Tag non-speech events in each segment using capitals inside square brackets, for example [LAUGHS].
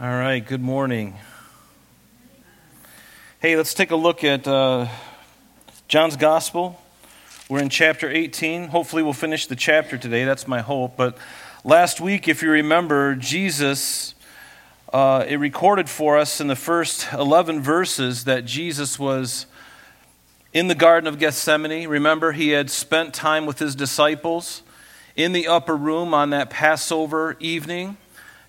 All right, good morning. Hey, let's take a look at uh, John's Gospel. We're in chapter 18. Hopefully, we'll finish the chapter today. That's my hope. But last week, if you remember, Jesus, uh, it recorded for us in the first 11 verses that Jesus was in the Garden of Gethsemane. Remember, he had spent time with his disciples in the upper room on that Passover evening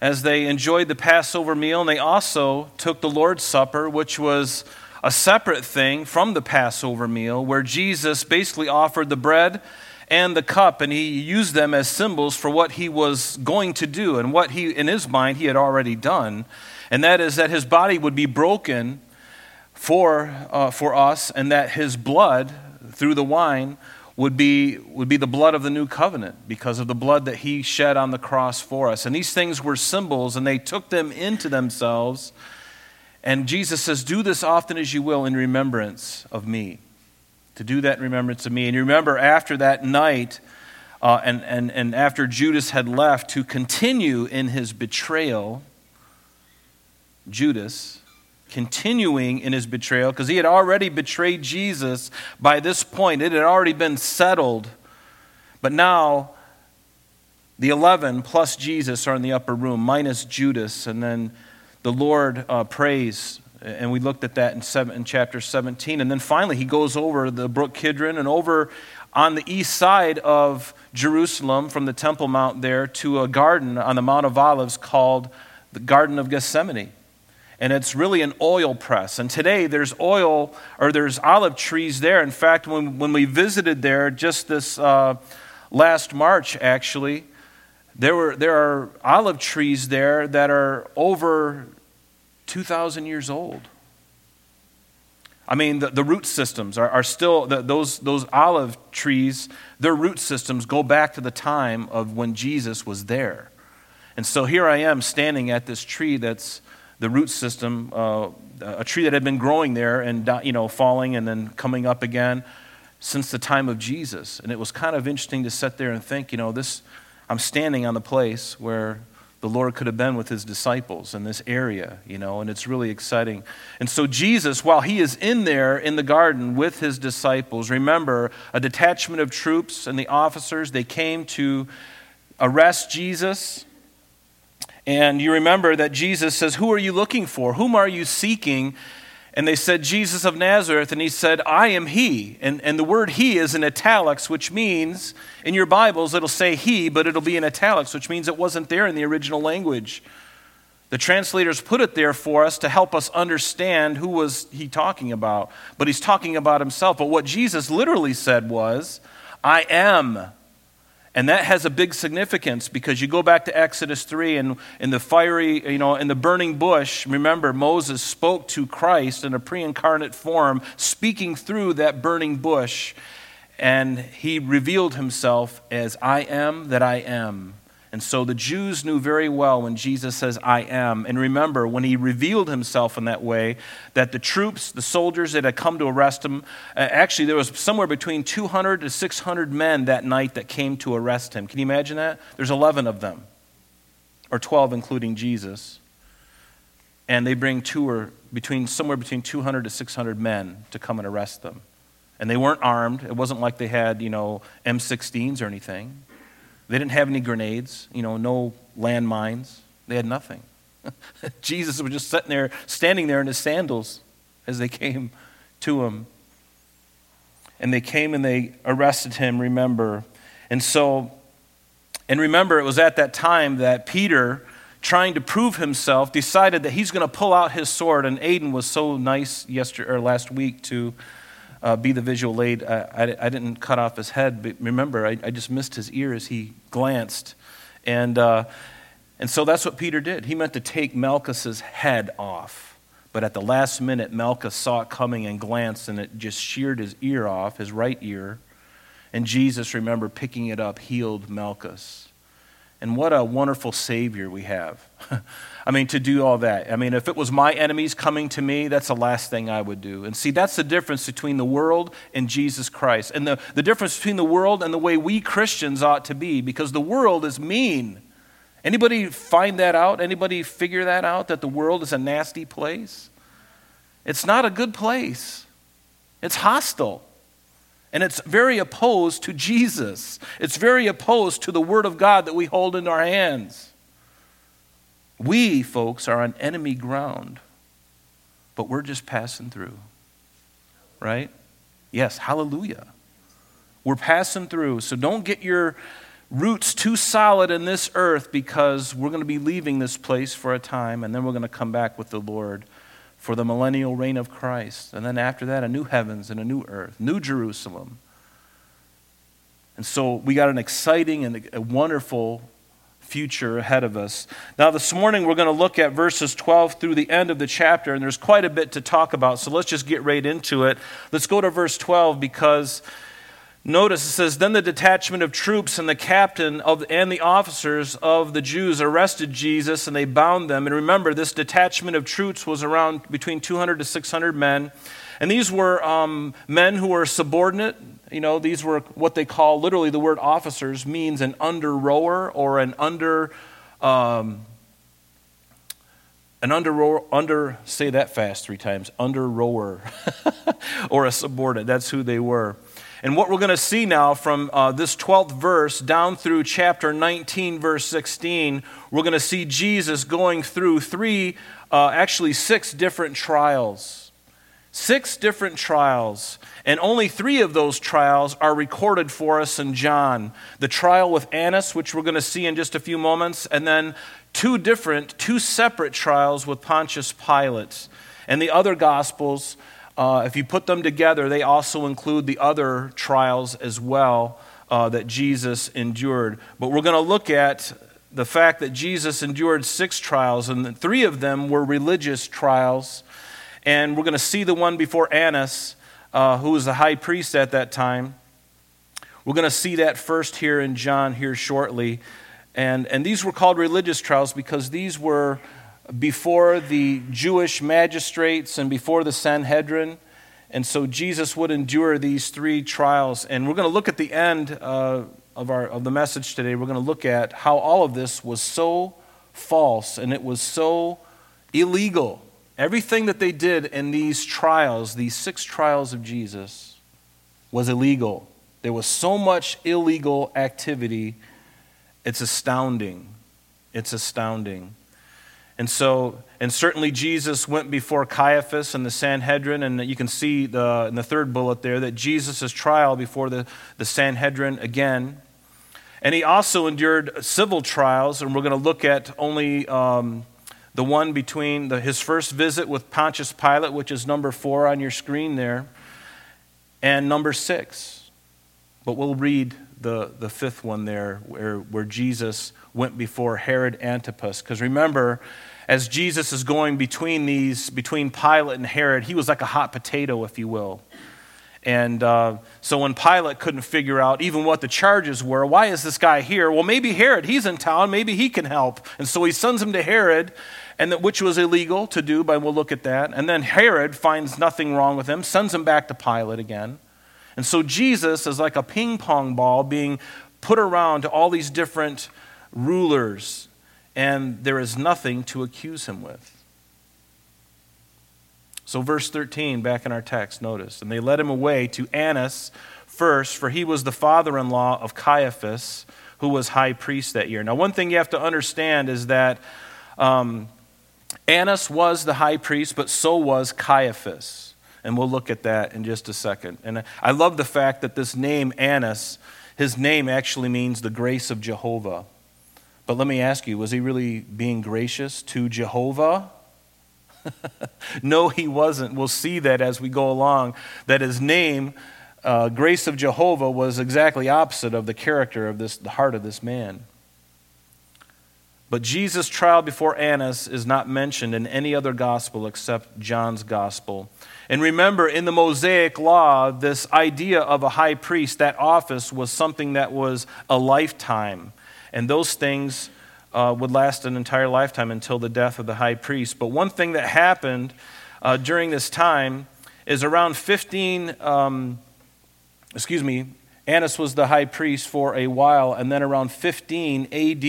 as they enjoyed the Passover meal, and they also took the Lord's Supper, which was a separate thing from the Passover meal, where Jesus basically offered the bread and the cup, and he used them as symbols for what he was going to do and what he, in his mind, he had already done. And that is that his body would be broken for, uh, for us, and that his blood, through the wine, would be, would be the blood of the new covenant because of the blood that he shed on the cross for us. And these things were symbols, and they took them into themselves. And Jesus says, Do this often as you will in remembrance of me. To do that in remembrance of me. And you remember after that night, uh, and, and, and after Judas had left, to continue in his betrayal, Judas continuing in his betrayal because he had already betrayed Jesus by this point. It had already been settled. But now, the 11 plus Jesus are in the upper room, minus Judas. And then the Lord uh, prays. And we looked at that in, seven, in chapter 17. And then finally, he goes over the brook Kidron and over on the east side of Jerusalem from the Temple Mount there to a garden on the Mount of Olives called the Garden of Gethsemane and it's really an oil press. And today there's oil or there's olive trees there. In fact, when, when we visited there just this uh, last March, actually, there, were, there are olive trees there that are over 2,000 years old. I mean, the, the root systems are, are still, the, those, those olive trees, their root systems go back to the time of when Jesus was there. And so here I am standing at this tree that's the root system, uh, a tree that had been growing there and you know falling and then coming up again since the time of Jesus. And it was kind of interesting to sit there and think, you know, this I'm standing on the place where the Lord could have been with his disciples in this area, you know, and it's really exciting. And so, Jesus, while he is in there in the garden with his disciples, remember a detachment of troops and the officers, they came to arrest Jesus and you remember that Jesus says, Who are you looking for? Whom are you seeking? And they said, Jesus of Nazareth. And he said, I am he. And, and the word he is in italics, which means, in your Bibles, it'll say he, but it'll be in italics, which means it wasn't there in the original language. The translators put it there for us to help us understand who was he talking about. But he's talking about himself. But what Jesus literally said was, I am and that has a big significance because you go back to Exodus 3 and in the fiery, you know, in the burning bush, remember Moses spoke to Christ in a pre incarnate form, speaking through that burning bush. And he revealed himself as I am that I am. And so the Jews knew very well when Jesus says, I am. And remember, when he revealed himself in that way, that the troops, the soldiers that had come to arrest him, uh, actually, there was somewhere between 200 to 600 men that night that came to arrest him. Can you imagine that? There's 11 of them, or 12, including Jesus. And they bring two or between, somewhere between 200 to 600 men to come and arrest them. And they weren't armed. It wasn't like they had, you know, M16s or anything. They didn't have any grenades, you know, no landmines. They had nothing. [LAUGHS] Jesus was just sitting there, standing there in his sandals as they came to him. And they came and they arrested him, remember. And so, and remember, it was at that time that Peter, trying to prove himself, decided that he's going to pull out his sword. And Aiden was so nice yesterday or last week to uh, be the visual aid. I, I, I, didn't cut off his head, but remember, I, I just missed his ear as he glanced. And, uh, and so that's what Peter did. He meant to take Malchus's head off. But at the last minute, Malchus saw it coming and glanced, and it just sheared his ear off, his right ear. And Jesus, remember, picking it up, healed Malchus. And what a wonderful Savior we have. [LAUGHS] I mean, to do all that. I mean, if it was my enemies coming to me, that's the last thing I would do. And see, that's the difference between the world and Jesus Christ. And the, the difference between the world and the way we Christians ought to be, because the world is mean Anybody find that out? Anybody figure that out that the world is a nasty place? It's not a good place. It's hostile. And it's very opposed to Jesus. It's very opposed to the Word of God that we hold in our hands. We, folks, are on enemy ground, but we're just passing through. Right? Yes, hallelujah. We're passing through. So don't get your roots too solid in this earth because we're going to be leaving this place for a time and then we're going to come back with the Lord for the millennial reign of Christ. And then after that, a new heavens and a new earth, new Jerusalem. And so we got an exciting and a wonderful future ahead of us. Now, this morning we're going to look at verses 12 through the end of the chapter, and there's quite a bit to talk about, so let's just get right into it. Let's go to verse 12 because Notice it says, Then the detachment of troops and the captain of, and the officers of the Jews arrested Jesus and they bound them. And remember, this detachment of troops was around between 200 to 600 men. And these were um, men who were subordinate. You know, these were what they call, literally, the word officers means an under rower or an under. Um, an under under, say that fast three times, under rower, [LAUGHS] or a subordinate. That's who they were. And what we're going to see now from uh, this 12th verse down through chapter 19, verse 16, we're going to see Jesus going through three, uh, actually six different trials. Six different trials. And only three of those trials are recorded for us in John the trial with Annas, which we're going to see in just a few moments, and then two different, two separate trials with Pontius Pilate. And the other Gospels uh, if you put them together, they also include the other trials as well uh, that Jesus endured. But we're going to look at the fact that Jesus endured six trials, and three of them were religious trials. And we're going to see the one before Annas, uh, who was the high priest at that time. We're going to see that first here in John here shortly. And, and these were called religious trials because these were before the Jewish magistrates and before the Sanhedrin. And so Jesus would endure these three trials. And we're going to look at the end uh, of, our, of the message today. We're going to look at how all of this was so false and it was so illegal. Everything that they did in these trials, these six trials of Jesus, was illegal. There was so much illegal activity. It's astounding. It's astounding. And so, and certainly Jesus went before Caiaphas and the Sanhedrin, and you can see the, in the third bullet there that Jesus' trial before the, the Sanhedrin again. And he also endured civil trials, and we're going to look at only um, the one between the, his first visit with Pontius Pilate, which is number four on your screen there, and number six. But we'll read the, the fifth one there, where, where Jesus went before Herod Antipas. Because remember, as Jesus is going between these, between Pilate and Herod, he was like a hot potato, if you will. And uh, so when Pilate couldn't figure out even what the charges were, why is this guy here? Well, maybe Herod, he's in town, maybe he can help. And so he sends him to Herod, and that, which was illegal to do, but we'll look at that. And then Herod finds nothing wrong with him, sends him back to Pilate again. And so Jesus is like a ping pong ball being put around to all these different rulers and there is nothing to accuse him with. So, verse 13, back in our text, notice. And they led him away to Annas first, for he was the father in law of Caiaphas, who was high priest that year. Now, one thing you have to understand is that um, Annas was the high priest, but so was Caiaphas. And we'll look at that in just a second. And I love the fact that this name, Annas, his name actually means the grace of Jehovah. But let me ask you, was he really being gracious to Jehovah? [LAUGHS] no, he wasn't. We'll see that as we go along, that his name, uh, Grace of Jehovah, was exactly opposite of the character of this, the heart of this man. But Jesus' trial before Annas is not mentioned in any other gospel except John's gospel. And remember, in the Mosaic law, this idea of a high priest, that office, was something that was a lifetime. And those things uh, would last an entire lifetime until the death of the high priest. But one thing that happened uh, during this time is around 15, um, excuse me, Annas was the high priest for a while, and then around 15 AD,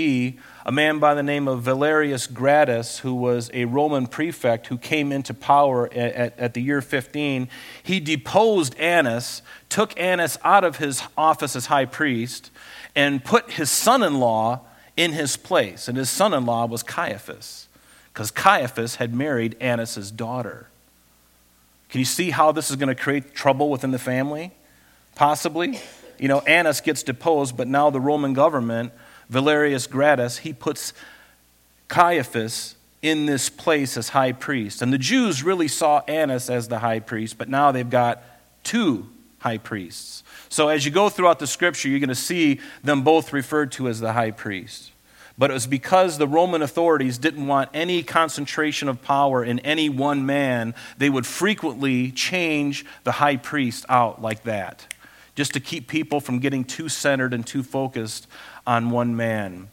a man by the name of Valerius Gratus, who was a Roman prefect who came into power at, at, at, the year 15, he deposed Annas, took Annas out of his office as high priest, and put his son in law in his place. And his son in law was Caiaphas, because Caiaphas had married Annas' daughter. Can you see how this is going to create trouble within the family? Possibly. You know, Annas gets deposed, but now the Roman government, Valerius Gratus, he puts Caiaphas in this place as high priest. And the Jews really saw Annas as the high priest, but now they've got two high priests. So as you go throughout the scripture, you're going to see them both referred to as the high priest. But it was because the Roman authorities didn't want any concentration of power in any one man, they would frequently change the high priest out like that just to keep people from getting too centered and too focused on one man.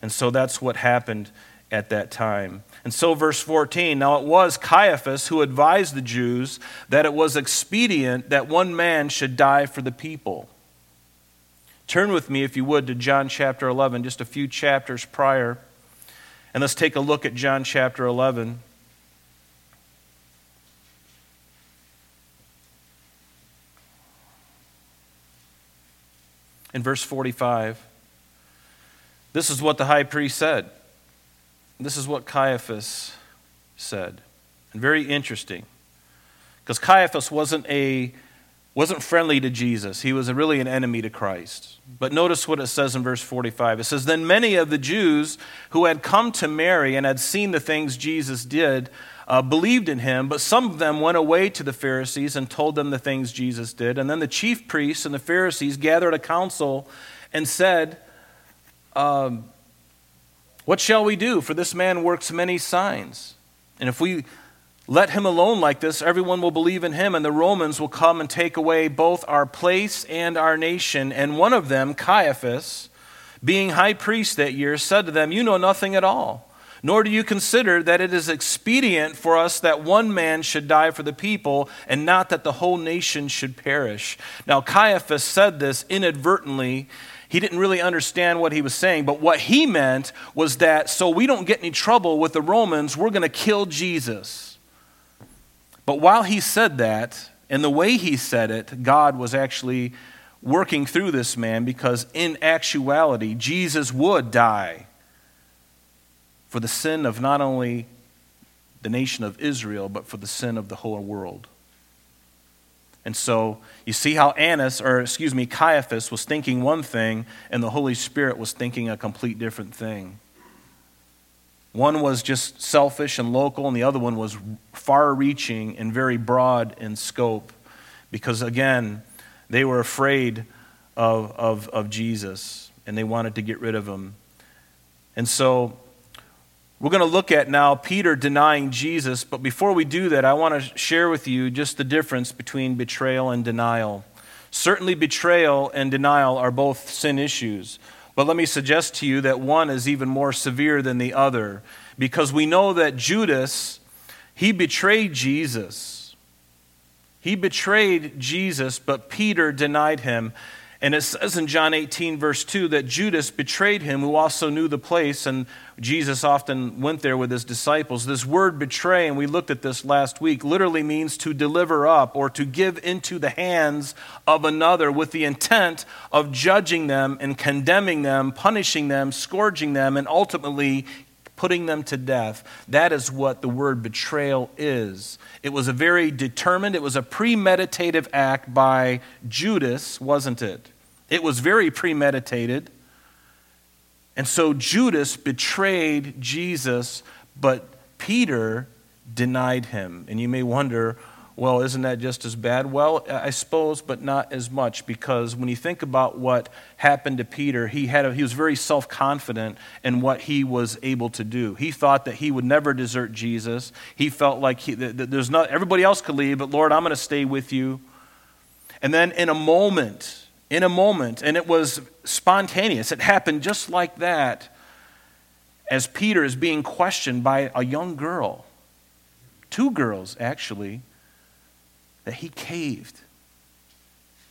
And so that's what happened at that time. And so, verse 14 now it was Caiaphas who advised the Jews that it was expedient that one man should die for the people. Turn with me, if you would, to John chapter 11, just a few chapters prior. And let's take a look at John chapter 11. In verse 45. This is what the high priest said. This is what Caiaphas said. And very interesting. Because Caiaphas wasn't a wasn't friendly to Jesus. He was really an enemy to Christ. But notice what it says in verse 45. It says, Then many of the Jews who had come to Mary and had seen the things Jesus did uh, believed in him, but some of them went away to the Pharisees and told them the things Jesus did. And then the chief priests and the Pharisees gathered a council and said, um, What shall we do? For this man works many signs. And if we let him alone like this, everyone will believe in him, and the Romans will come and take away both our place and our nation. And one of them, Caiaphas, being high priest that year, said to them, You know nothing at all nor do you consider that it is expedient for us that one man should die for the people, and not that the whole nation should perish. Now, Caiaphas said this inadvertently. He didn't really understand what he was saying, but what he meant was that so we don't get any trouble with the Romans, we're going to kill Jesus. But while he said that, and the way he said it, God was actually working through this man because in actuality, Jesus would die for the sin of not only the nation of Israel, but for the sin of the whole world. And so you see how Annas, or excuse me, Caiaphas was thinking one thing, and the Holy Spirit was thinking a complete different thing. One was just selfish and local, and the other one was far reaching and very broad in scope. Because again, they were afraid of, of, of Jesus, and they wanted to get rid of him. And so we're going to look at now Peter denying Jesus, but before we do that, I want to share with you just the difference between betrayal and denial. Certainly, betrayal and denial are both sin issues, but let me suggest to you that one is even more severe than the other because we know that Judas, he betrayed Jesus. He betrayed Jesus, but Peter denied him. And it says in John 18, verse 2, that Judas betrayed him, who also knew the place, and Jesus often went there with his disciples. This word betray, and we looked at this last week, literally means to deliver up or to give into the hands of another with the intent of judging them and condemning them, punishing them, scourging them, and ultimately putting them to death. That is what the word betrayal is. It was a very determined, it was a premeditative act by Judas, wasn't it? It was very premeditated. And so Judas betrayed Jesus, but Peter denied him. And you may wonder, well, isn't that just as bad? Well, I suppose, but not as much, because when you think about what happened to Peter, he, had a, he was very self confident in what he was able to do. He thought that he would never desert Jesus. He felt like he, that there's not, everybody else could leave, but Lord, I'm going to stay with you. And then in a moment, in a moment, and it was spontaneous, it happened just like that, as Peter is being questioned by a young girl. Two girls, actually that he caved.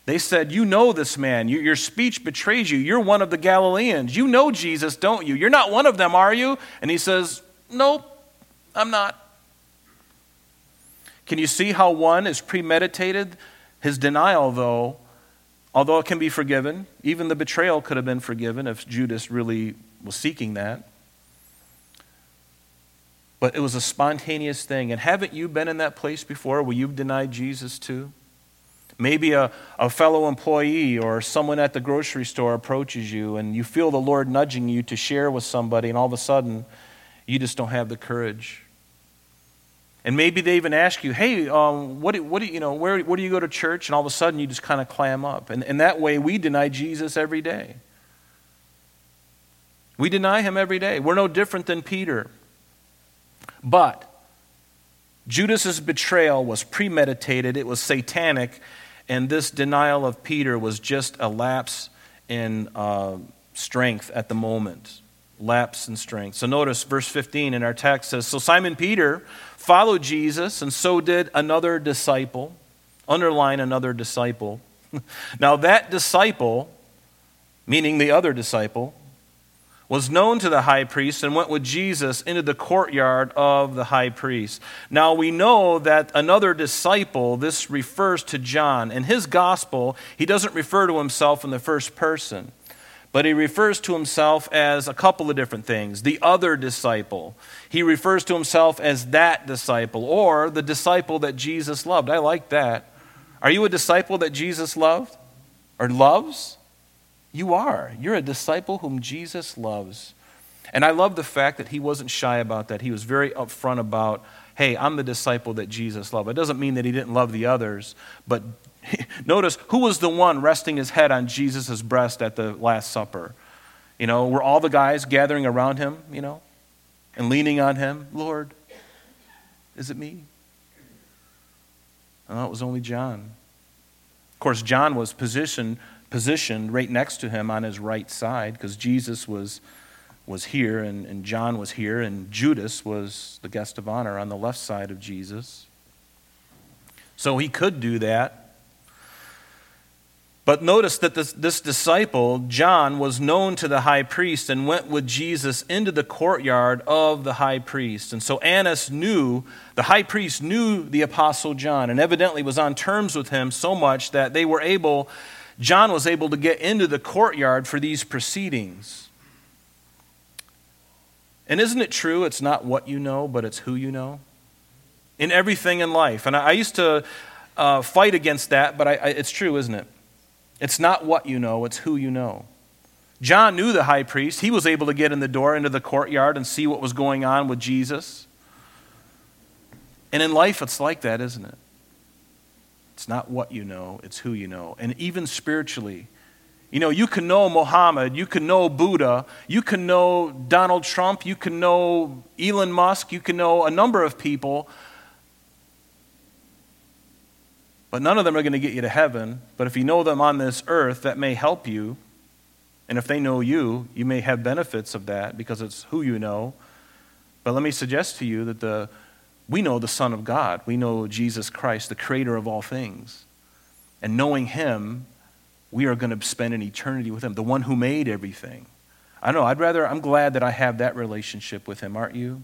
They said, You know this man. Your speech betrays you. You're one of the Galileans. You know Jesus, don't you? You're not one of them, are you? And he says, Nope, I'm not. Can you see how one is premeditated? His denial, though, although it can be forgiven, even the betrayal could have been forgiven if Judas really was seeking that. But it was a spontaneous thing. And haven't you been in that place before where you've denied Jesus too? Maybe a, a fellow employee or someone at the grocery store approaches you and you feel the Lord nudging you to share with somebody, and all of a sudden, you just don't have the courage. And maybe they even ask you, hey, um, what, do, what do you know, where, where do you go to church? And all of a sudden, you just kind of clam up. And, and that way, we deny Jesus every day. We deny him every day. We're no different than Peter. But Judas's betrayal was premeditated, it was satanic, and this denial of Peter was just a lapse in uh, strength at the moment. Lapse in strength. So notice verse 15 in our text says So Simon Peter followed Jesus, and so did another disciple. Underline another disciple. [LAUGHS] now, that disciple, meaning the other disciple, was known to the high priest and went with Jesus into the courtyard of the high priest. Now we know that another disciple, this refers to John. In his gospel, he doesn't refer to himself in the first person, but he refers to himself as a couple of different things. The other disciple. He refers to himself as that disciple or the disciple that Jesus loved. I like that. Are you a disciple that Jesus loved or loves? You are. You're a disciple whom Jesus loves. And I love the fact that he wasn't shy about that. He was very upfront about, hey, I'm the disciple that Jesus loved. It doesn't mean that he didn't love the others, but [LAUGHS] notice who was the one resting his head on Jesus' breast at the Last Supper? You know, were all the guys gathering around him, you know, and leaning on him? Lord, is it me? No, it was only John. Of course, John was positioned positioned right next to him on his right side because Jesus was, was here and, and John was here and Judas was the guest of honor on the left side of Jesus. So he could do that. But notice that this, this, disciple, John, was known to the high priest and went with Jesus into the courtyard of the high priest. And so Annas knew, the high priest knew the apostle John and evidently was on terms with him so much that they were able John was able to get into the courtyard for these proceedings. And isn't it true? It's not what you know, but it's who you know. In everything in life. And I, I used to uh, fight against that, but I, I, it's true, isn't it? It's not what you know, it's who you know. John knew the high priest. He was able to get in the door into the courtyard and see what was going on with Jesus. And in life, it's like that, isn't it? It's not what you know, it's who you know. And even spiritually, you know, you can know Mohammed, you can know Buddha, you can know Donald Trump, you can know Elon Musk, you can know a number of people, but none of them are going to get you to heaven. But if you know them on this earth, that may help you. And if they know you, you may have benefits of that because it's who you know. But let me suggest to you that the we know the Son of God. We know Jesus Christ, the creator of all things. And knowing him, we are going to spend an eternity with him, the one who made everything. I know, I'd rather, I'm glad that I have that relationship with him, aren't you?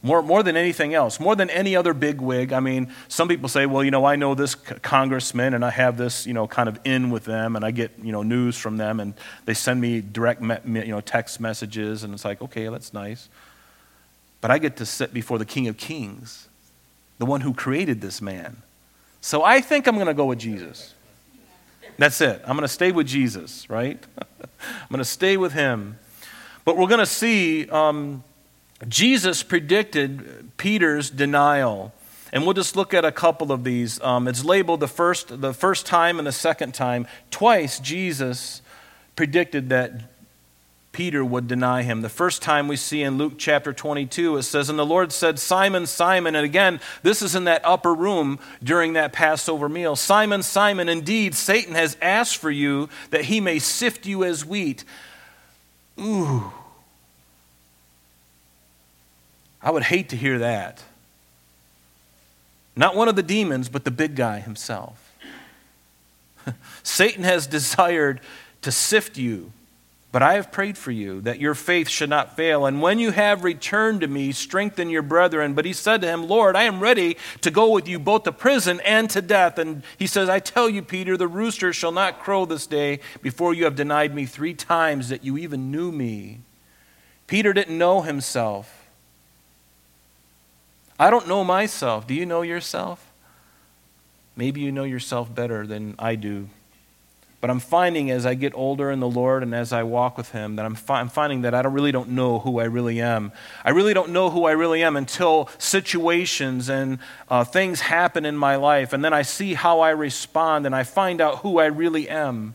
More, more than anything else, more than any other big wig. I mean, some people say, well, you know, I know this congressman and I have this, you know, kind of in with them and I get, you know, news from them and they send me direct, you know, text messages and it's like, okay, that's nice. But I get to sit before the King of Kings, the one who created this man. So I think I'm going to go with Jesus. That's it. I'm going to stay with Jesus, right? [LAUGHS] I'm going to stay with him. But we're going to see um, Jesus predicted Peter's denial. And we'll just look at a couple of these. Um, it's labeled the first, the first time and the second time. Twice, Jesus predicted that Peter would deny him. The first time we see in Luke chapter 22, it says, And the Lord said, Simon, Simon, and again, this is in that upper room during that Passover meal. Simon, Simon, indeed, Satan has asked for you that he may sift you as wheat. Ooh. I would hate to hear that. Not one of the demons, but the big guy himself. [LAUGHS] Satan has desired to sift you but I have prayed for you that your faith should not fail. And when you have returned to me, strengthen your brethren. But he said to him, Lord, I am ready to go with you both to prison and to death. And he says, I tell you, Peter, the rooster shall not crow this day before you have denied me three times that you even knew me. Peter didn't know himself. I don't know myself. Do you know yourself? Maybe you know yourself better than I do but I'm finding as I get older in the Lord and as I walk with Him that I'm, fi- I'm, finding that I don't, really don't know who I really am. I really don't know who I really am until situations and uh, things happen in my life, and then I see how I respond and I find out who I really am.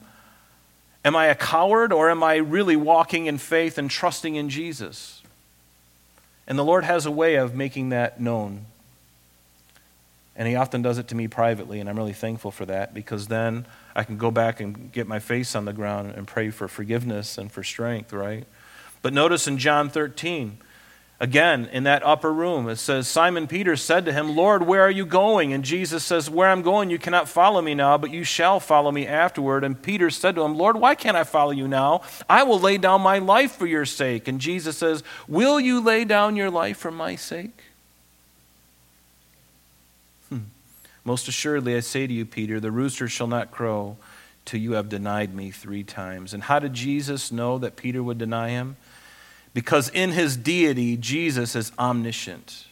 Am I a coward or am I really walking in faith and trusting in Jesus? And the Lord has a way of making that known. And He often does it to me privately, and I'm really thankful for that because then I can go back and get my face on the ground and pray for forgiveness and for strength, right? But notice in John 13, again, in that upper room, it says, Simon Peter said to him, Lord, where are you going? And Jesus says, Where I'm going, you cannot follow me now, but you shall follow me afterward. And Peter said to him, Lord, why can't I follow you now? I will lay down my life for your sake. And Jesus says, Will you lay down your life for my sake? Most assuredly, I say to you, Peter, the rooster shall not crow till you have denied me three times. And how did Jesus know that Peter would deny him? Because in his deity, Jesus is omniscient.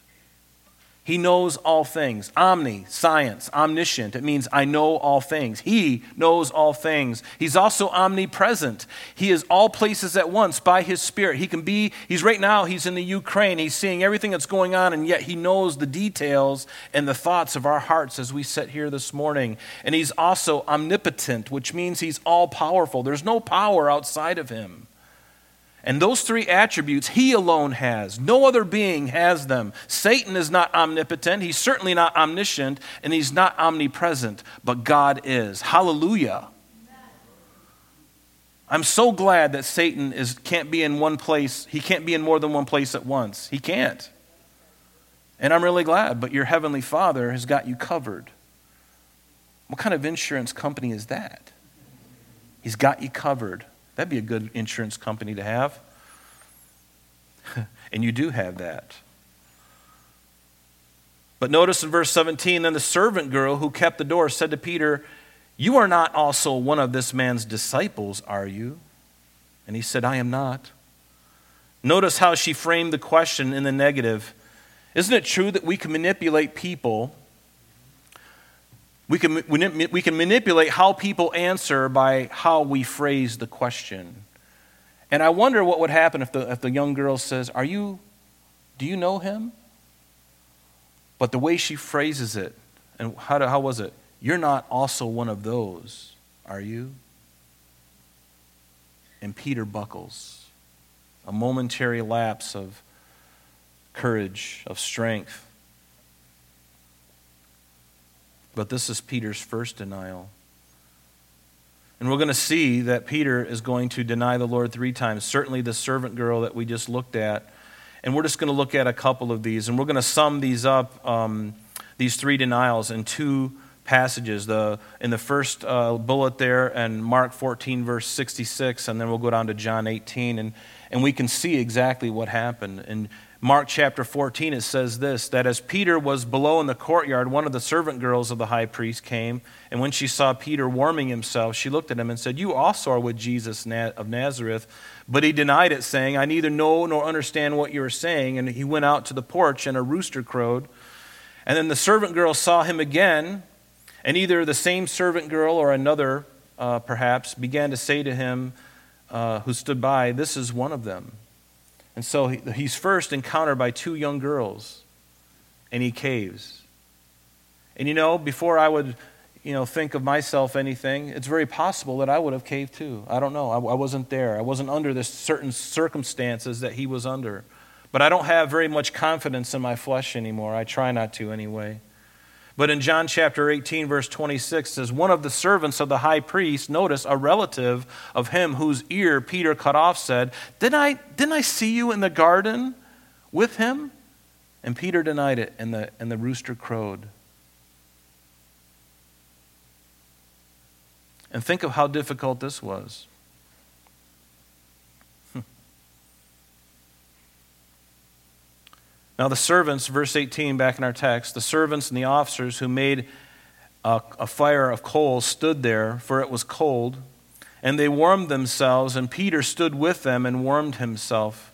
He knows all things. Omni, science, omniscient. It means I know all things. He knows all things. He's also omnipresent. He is all places at once by his spirit. He can be, he's right now, he's in the Ukraine. He's seeing everything that's going on, and yet he knows the details and the thoughts of our hearts as we sit here this morning. And he's also omnipotent, which means he's all powerful. There's no power outside of him. And those three attributes he alone has. No other being has them. Satan is not omnipotent, he's certainly not omniscient, and he's not omnipresent, but God is. Hallelujah. I'm so glad that Satan is, can't be in one place. He can't be in more than one place at once. He can't. And I'm really glad, but your heavenly Father has got you covered. What kind of insurance company is that? He's got you covered. That'd be a good insurance company to have. [LAUGHS] and you do have that. But notice in verse 17 then the servant girl who kept the door said to Peter, You are not also one of this man's disciples, are you? And he said, I am not. Notice how she framed the question in the negative. Isn't it true that we can manipulate people we can, we can manipulate how people answer by how we phrase the question. And I wonder what would happen if the, if the young girl says, Are you, do you know him? But the way she phrases it, and how, how was it? You're not also one of those, are you? And Peter buckles. A momentary lapse of courage, of strength. But this is Peter's first denial. And we're going to see that Peter is going to deny the Lord three times. Certainly, the servant girl that we just looked at. And we're just going to look at a couple of these. And we're going to sum these up, um, these three denials, in two passages. The, in the first uh, bullet there, and Mark 14, verse 66, and then we'll go down to John 18. And, and we can see exactly what happened. And Mark chapter 14, it says this that as Peter was below in the courtyard, one of the servant girls of the high priest came, and when she saw Peter warming himself, she looked at him and said, You also are with Jesus of Nazareth. But he denied it, saying, I neither know nor understand what you are saying. And he went out to the porch, and a rooster crowed. And then the servant girl saw him again, and either the same servant girl or another, uh, perhaps, began to say to him, uh, who stood by, This is one of them. And so he's first encountered by two young girls, and he caves. And you know, before I would, you know, think of myself anything, it's very possible that I would have caved too. I don't know. I, I wasn't there. I wasn't under the certain circumstances that he was under. But I don't have very much confidence in my flesh anymore. I try not to anyway. But in John chapter 18, verse 26, says, One of the servants of the high priest, notice a relative of him whose ear Peter cut off, said, Didn't I, didn't I see you in the garden with him? And Peter denied it, and the, and the rooster crowed. And think of how difficult this was. Now, the servants, verse 18 back in our text, the servants and the officers who made a, a, fire of coals stood there, for it was cold, and they warmed themselves, and Peter stood with them and warmed himself.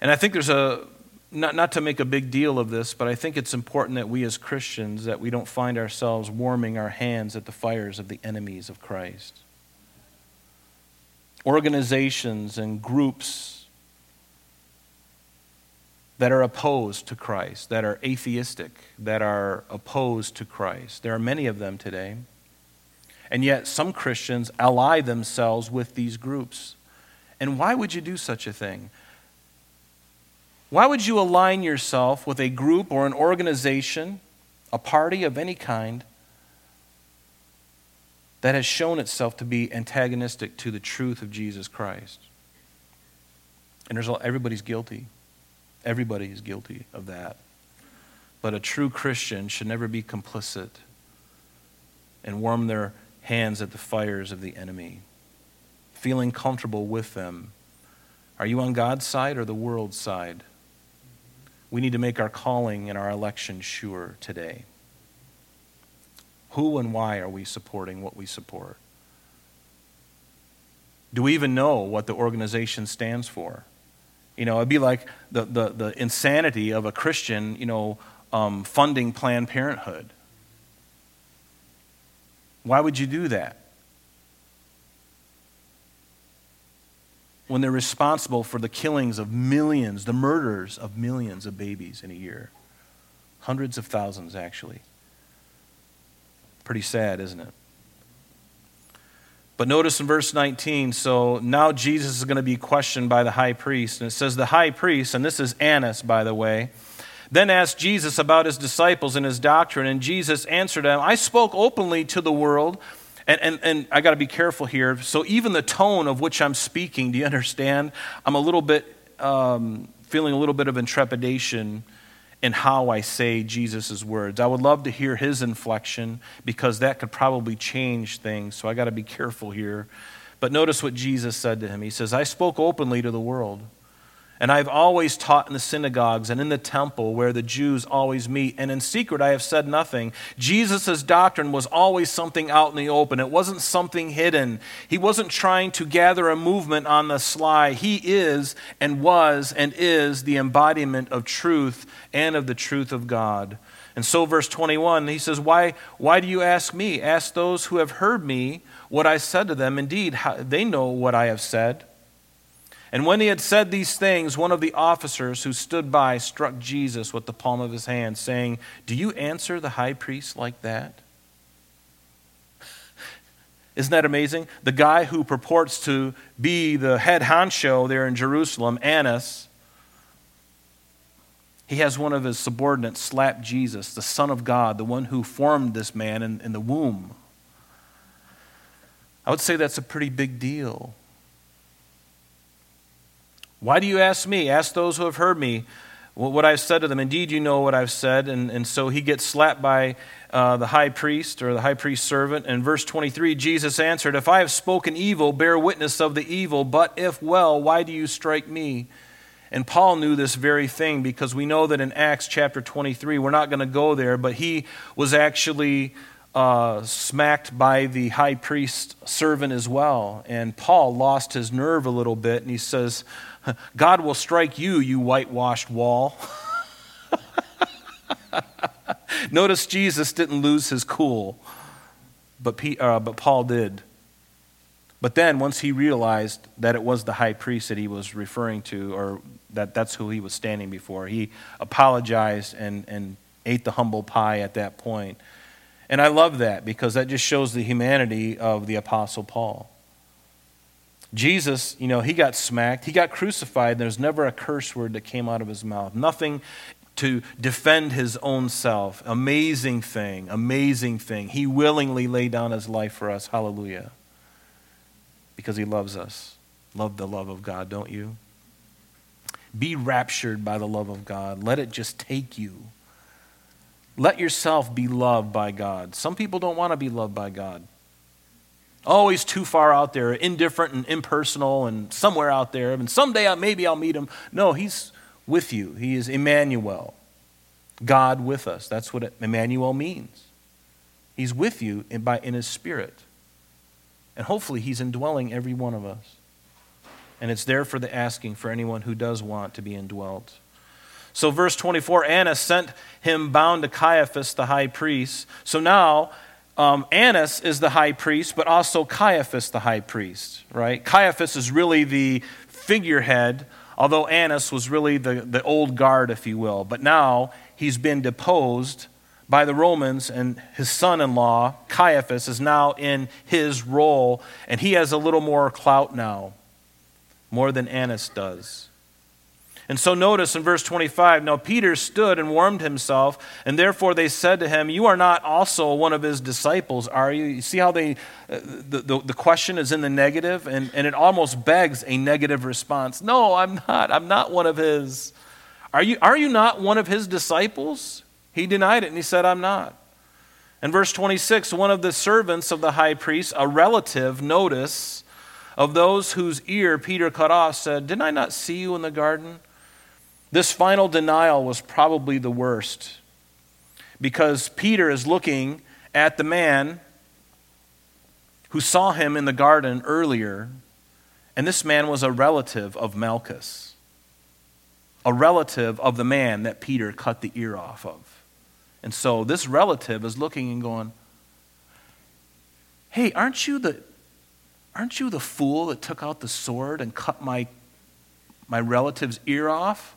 And I think there's a, not, not to make a big deal of this, but I think it's important that we as Christians, that we don't find ourselves warming our hands at the fires of the enemies of Christ. Organizations and groups that are opposed to Christ, that are atheistic, that are opposed to Christ. There are many of them today. And yet, some Christians ally themselves with these groups. And why would you do such a thing? Why would you align yourself with a group or an organization, a party of any kind, that has shown itself to be antagonistic to the truth of Jesus Christ? And there's everybody's guilty. Everybody is guilty of that. But a true Christian should never be complicit and warm their hands at the fires of the enemy, feeling comfortable with them. Are you on God's side or the world's side? We need to make our calling and our election sure today. Who and why are we supporting what we support? Do we even know what the organization stands for? You know, it'd be like the, the, the insanity of a Christian, you know, um, funding Planned Parenthood. Why would you do that? When they're responsible for the killings of millions, the murders of millions of babies in a year. Hundreds of thousands, actually. Pretty sad, isn't it? But notice in verse 19, so now Jesus is going to be questioned by the high priest. And it says, The high priest, and this is Annas, by the way, then asked Jesus about his disciples and his doctrine. And Jesus answered him, I spoke openly to the world. And, and, and I got to be careful here. So, even the tone of which I'm speaking, do you understand? I'm a little bit um, feeling a little bit of intrepidation in how I say Jesus' words. I would love to hear his inflection because that could probably change things. So I got to be careful here. But notice what Jesus said to him. He says, I spoke openly to the world. And I've always taught in the synagogues and in the temple where the Jews always meet. And in secret, I have said nothing. Jesus' doctrine was always something out in the open, it wasn't something hidden. He wasn't trying to gather a movement on the sly. He is and was and is the embodiment of truth and of the truth of God. And so, verse 21, he says, Why, why do you ask me? Ask those who have heard me what I said to them. Indeed, they know what I have said. And when he had said these things, one of the officers who stood by struck Jesus with the palm of his hand, saying, Do you answer the high priest like that? [LAUGHS] Isn't that amazing? The guy who purports to be the head honcho there in Jerusalem, Annas, he has one of his subordinates slap Jesus, the Son of God, the one who formed this man in, in the womb. I would say that's a pretty big deal. Why do you ask me? Ask those who have heard me what I've said to them. Indeed, you know what I've said. And, and so he gets slapped by uh, the high priest or the high priest servant. And verse 23, Jesus answered, If I have spoken evil, bear witness of the evil. But if well, why do you strike me? And Paul knew this very thing because we know that in Acts chapter 23, we're not going to go there, but he was actually uh, smacked by the high priest servant as well. And Paul lost his nerve a little bit and he says, [LAUGHS] God will strike you, you whitewashed wall. [LAUGHS] Notice Jesus didn't lose his cool, but, P, uh, but Paul did. But then, once he realized that it was the high priest that he was referring to, or that that's who he was standing before, he apologized and, and ate the humble pie at that point. And I love that because that just shows the humanity of the Apostle Paul. Jesus, you know, he got smacked, he got crucified. There's never a curse word that came out of his mouth. Nothing to defend his own self. Amazing thing, amazing thing. He willingly laid down his life for us. Hallelujah. Because he loves us. Love the love of God, don't you? Be raptured by the love of God. Let it just take you. Let yourself be loved by God. Some people don't want to be loved by God. Always too far out there, indifferent and impersonal and somewhere out there. And someday maybe I'll meet him. No, he's with you. He is Emmanuel, God with us. That's what Emmanuel means. He's with you in, by, in his spirit. And hopefully he's indwelling every one of us. And it's there for the asking for anyone who does want to be indwelt. So, verse 24 Annas sent him bound to Caiaphas, the high priest. So now, um, Annas is the high priest, but also Caiaphas, the high priest, right? Caiaphas is really the figurehead, although Annas was really the, the old guard, if you will. But now he's been deposed by the Romans, and his son in law, Caiaphas, is now in his role, and he has a little more clout now, more than Annas does. And so notice in verse 25 Now Peter stood and warmed himself, and therefore they said to him, You are not also one of his disciples, are you? You see how they, uh, the, the, the question is in the negative, and, and it almost begs a negative response. No, I'm not. I'm not one of his. Are you, are you not one of his disciples? He denied it, and he said, I'm not. In verse 26, one of the servants of the high priest, a relative, notice, of those whose ear Peter cut off, said, Didn't I not see you in the garden? This final denial was probably the worst because Peter is looking at the man who saw him in the garden earlier, and this man was a relative of Malchus, a relative of the man that Peter cut the ear off of. And so this relative is looking and going, Hey, aren't you the aren't you the fool that took out the sword and cut my my relative's ear off?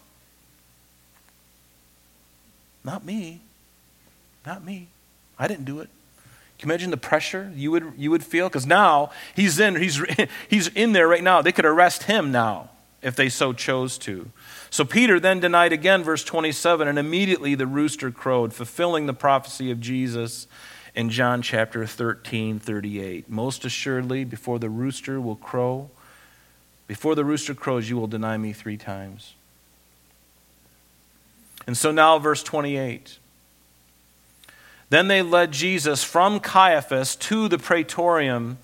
Not me. Not me. I didn't do it. Can you imagine the pressure you would, you would feel? Because now he's in, he's, [LAUGHS] he's in there right now. They could arrest him now if they so chose to. So Peter then denied again, verse 27, and immediately the rooster crowed, fulfilling the prophecy of Jesus in John chapter 13, 38. Most assuredly, before the rooster will crow, before the rooster crows, you will deny me three times. And so now, verse 28. Then they led Jesus from Caiaphas to the praetorium,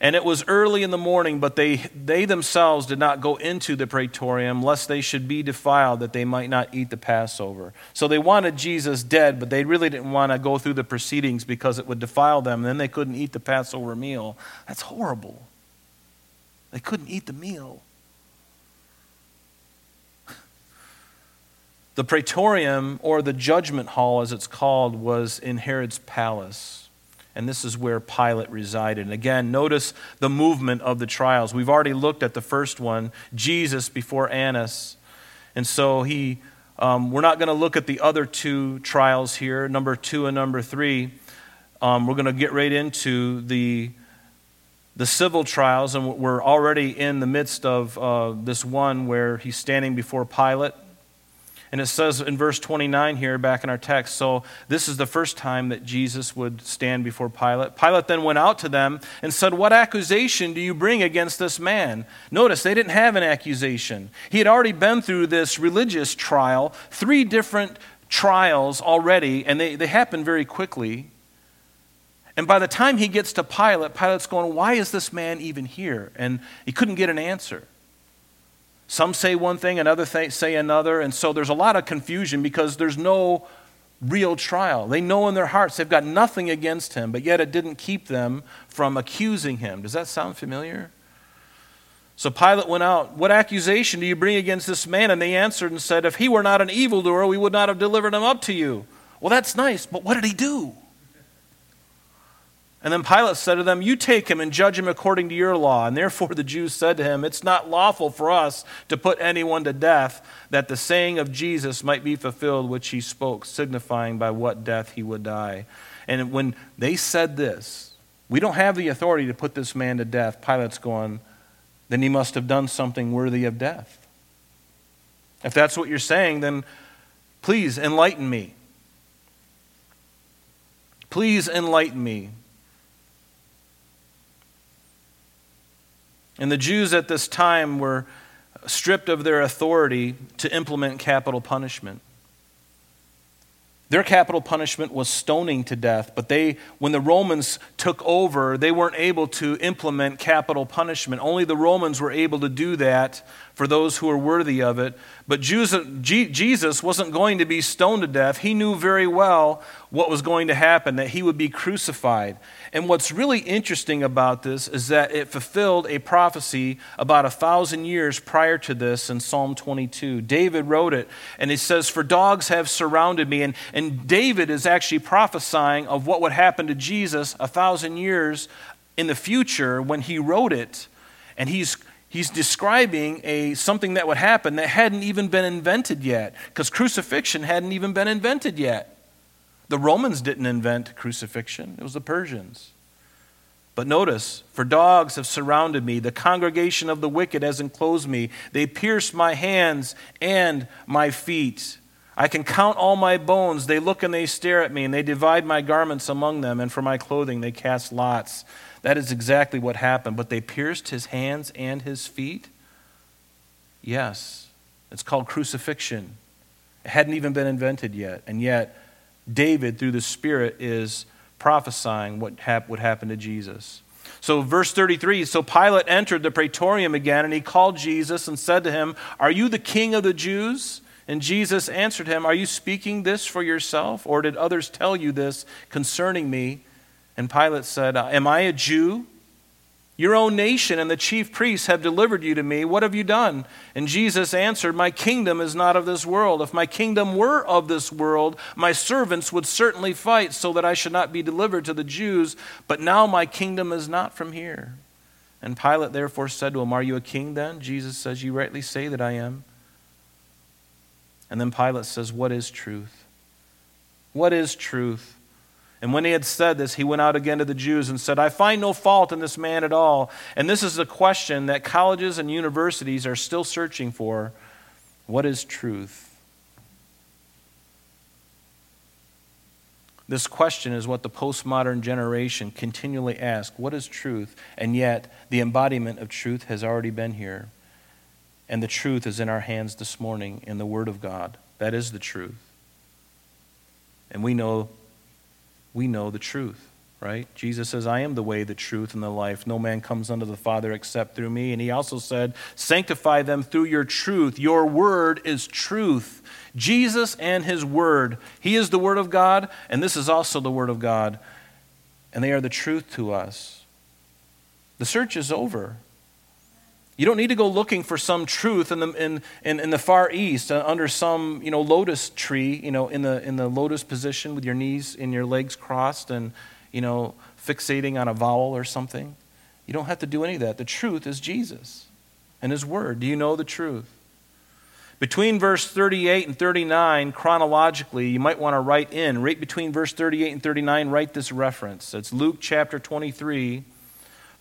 and it was early in the morning, but they, they themselves did not go into the praetorium, lest they should be defiled, that they might not eat the Passover. So they wanted Jesus dead, but they really didn't want to go through the proceedings because it would defile them. And then they couldn't eat the Passover meal. That's horrible. They couldn't eat the meal. The praetorium, or the judgment hall as it's called, was in Herod's palace. And this is where Pilate resided. And again, notice the movement of the trials. We've already looked at the first one Jesus before Annas. And so he, um, we're not going to look at the other two trials here, number two and number three. Um, we're going to get right into the, the civil trials, and we're already in the midst of uh, this one where he's standing before Pilate. And it says in verse 29 here, back in our text, so this is the first time that Jesus would stand before Pilate. Pilate then went out to them and said, What accusation do you bring against this man? Notice they didn't have an accusation. He had already been through this religious trial, three different trials already, and they, they happened very quickly. And by the time he gets to Pilate, Pilate's going, Why is this man even here? And he couldn't get an answer. Some say one thing, another th- say another, and so there's a lot of confusion because there's no real trial. They know in their hearts they've got nothing against him, but yet it didn't keep them from accusing him. Does that sound familiar? So Pilate went out, What accusation do you bring against this man? And they answered and said, If he were not an evildoer, we would not have delivered him up to you. Well, that's nice, but what did he do? And then Pilate said to them, You take him and judge him according to your law. And therefore the Jews said to him, It's not lawful for us to put anyone to death, that the saying of Jesus might be fulfilled, which he spoke, signifying by what death he would die. And when they said this, we don't have the authority to put this man to death, Pilate's going, then he must have done something worthy of death. If that's what you're saying, then please enlighten me. Please enlighten me. And the Jews at this time were stripped of their authority to implement capital punishment. Their capital punishment was stoning to death, but they, when the Romans took over, they weren't able to implement capital punishment. Only the Romans were able to do that for those who are worthy of it. But Jesus wasn't going to be stoned to death. He knew very well what was going to happen, that he would be crucified. And what's really interesting about this is that it fulfilled a prophecy about a thousand years prior to this in Psalm 22. David wrote it, and he says, For dogs have surrounded me. And, and David is actually prophesying of what would happen to Jesus a thousand years in the future when he wrote it. And he's he's describing a, something that would happen that hadn't even been invented yet, because crucifixion hadn't even been invented yet. The Romans didn't invent crucifixion, it was the Persians. But notice, for dogs have surrounded me, the congregation of the wicked has enclosed me, they pierced my hands and my feet. I can count all my bones. They look and they stare at me, and they divide my garments among them, and for my clothing they cast lots. That is exactly what happened. But they pierced his hands and his feet? Yes. It's called crucifixion. It hadn't even been invented yet. And yet, David, through the Spirit, is prophesying what hap- would happen to Jesus. So, verse 33 So Pilate entered the praetorium again, and he called Jesus and said to him, Are you the king of the Jews? And Jesus answered him, Are you speaking this for yourself, or did others tell you this concerning me? And Pilate said, uh, Am I a Jew? Your own nation and the chief priests have delivered you to me. What have you done? And Jesus answered, My kingdom is not of this world. If my kingdom were of this world, my servants would certainly fight so that I should not be delivered to the Jews. But now my kingdom is not from here. And Pilate therefore said to him, Are you a king then? Jesus says, You rightly say that I am. And then Pilate says, What is truth? What is truth? And when he had said this, he went out again to the Jews and said, I find no fault in this man at all. And this is a question that colleges and universities are still searching for. What is truth? This question is what the postmodern generation continually asks What is truth? And yet, the embodiment of truth has already been here. And the truth is in our hands this morning in the Word of God. That is the truth. And we know we know the truth, right? Jesus says, I am the way, the truth, and the life. No man comes unto the Father except through me. And he also said, Sanctify them through your truth. Your word is truth. Jesus and his word. He is the word of God, and this is also the word of God. And they are the truth to us. The search is over. You don't need to go looking for some truth in the, in, in, in the far east uh, under some you know, lotus tree, you know, in the, in the lotus position with your knees and your legs crossed and you know, fixating on a vowel or something. You don't have to do any of that. The truth is Jesus and His Word. Do you know the truth? Between verse 38 and 39, chronologically, you might want to write in, right between verse 38 and 39, write this reference. It's Luke chapter 23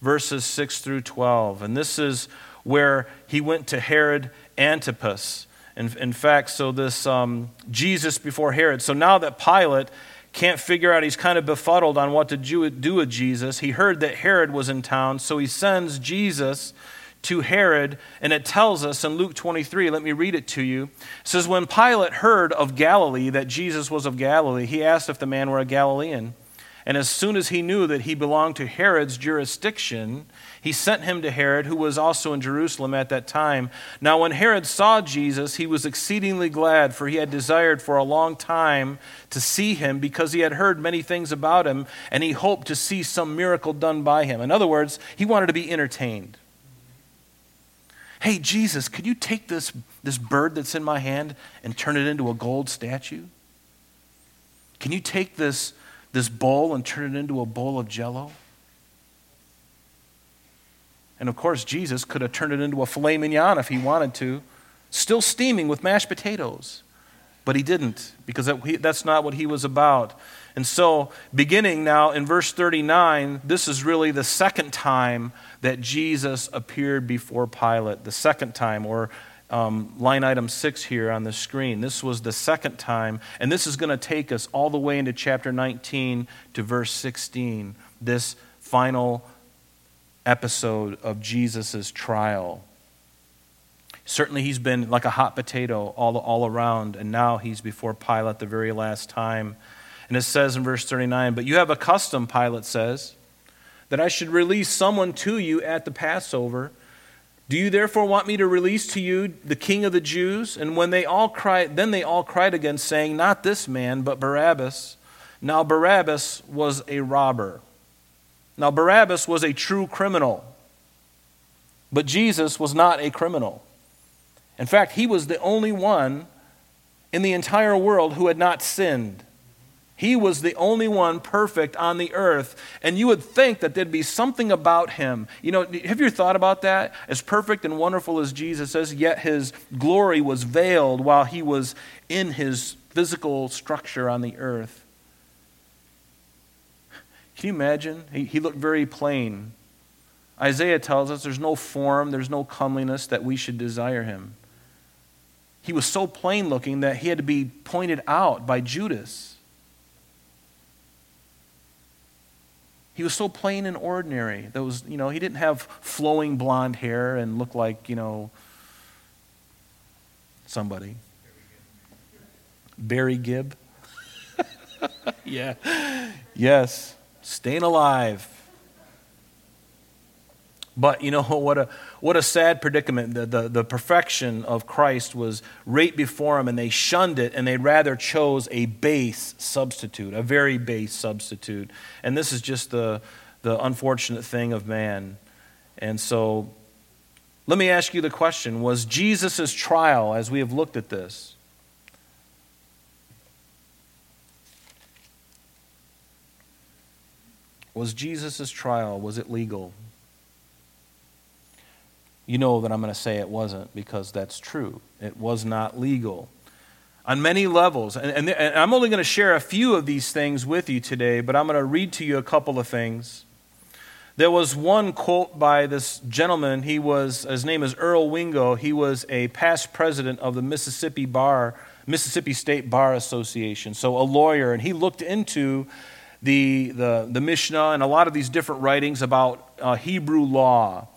verses 6 through 12. And this is where he went to Herod Antipas. In, in fact, so this um, Jesus before Herod. So now that Pilate can't figure out, he's kind of befuddled on what to do with Jesus. He heard that Herod was in town, so he sends Jesus to Herod, and it tells us in Luke 23, let me read it to you. It says, When Pilate heard of Galilee, that Jesus was of Galilee, he asked if the man were a Galilean. And as soon as he knew that he belonged to Herod's jurisdiction, he sent him to Herod, who was also in Jerusalem at that time. Now, when Herod saw Jesus, he was exceedingly glad, for he had desired for a long time to see him, because he had heard many things about him, and he hoped to see some miracle done by him. In other words, he wanted to be entertained. Hey, Jesus, could you take this, this bird that's in my hand and turn it into a gold statue? Can you take this this bowl and turn it into a bowl of jello? And of course, Jesus could have turned it into a filet mignon if he wanted to, still steaming with mashed potatoes. But he didn't, because that's not what he was about. And so, beginning now in verse 39, this is really the second time that Jesus appeared before Pilate. The second time, or um, line item six here on the screen. This was the second time, and this is going to take us all the way into chapter 19 to verse 16, this final episode of Jesus' trial. Certainly, he's been like a hot potato all, all around, and now he's before Pilate the very last time. And it says in verse 39 But you have a custom, Pilate says, that I should release someone to you at the Passover. Do you therefore want me to release to you the king of the Jews? And when they all cried, then they all cried again, saying, Not this man, but Barabbas. Now Barabbas was a robber. Now Barabbas was a true criminal. But Jesus was not a criminal. In fact, he was the only one in the entire world who had not sinned. He was the only one perfect on the earth. And you would think that there'd be something about him. You know, have you thought about that? As perfect and wonderful as Jesus is, yet his glory was veiled while he was in his physical structure on the earth. Can you imagine? He, he looked very plain. Isaiah tells us there's no form, there's no comeliness that we should desire him he was so plain looking that he had to be pointed out by Judas. He was so plain and ordinary. That was, you know, he didn't have flowing blonde hair and look like, you know, somebody. Barry Gibb. [LAUGHS] yeah. Yes. Staying alive. But you know [LAUGHS] what a what a sad predicament. The, the, the perfection of Christ was right before them, and they shunned it, and they rather chose a base substitute, a very base substitute. And this is just the the unfortunate thing of man. And so let me ask you the question Was Jesus' trial, as we have looked at this, was Jesus' trial, was it legal? You know that I'm going to say it wasn't because that's true. It was not legal. On many levels, and, and, and I'm only going to share a few of these things with you today, but I'm going to read to you a couple of things. There was one quote by this gentleman. He was, his name is Earl Wingo. He was a past president of the Mississippi Bar, Mississippi State Bar Association, so a lawyer, and he looked into the, the, the Mishnah and a lot of these different writings about uh, Hebrew law.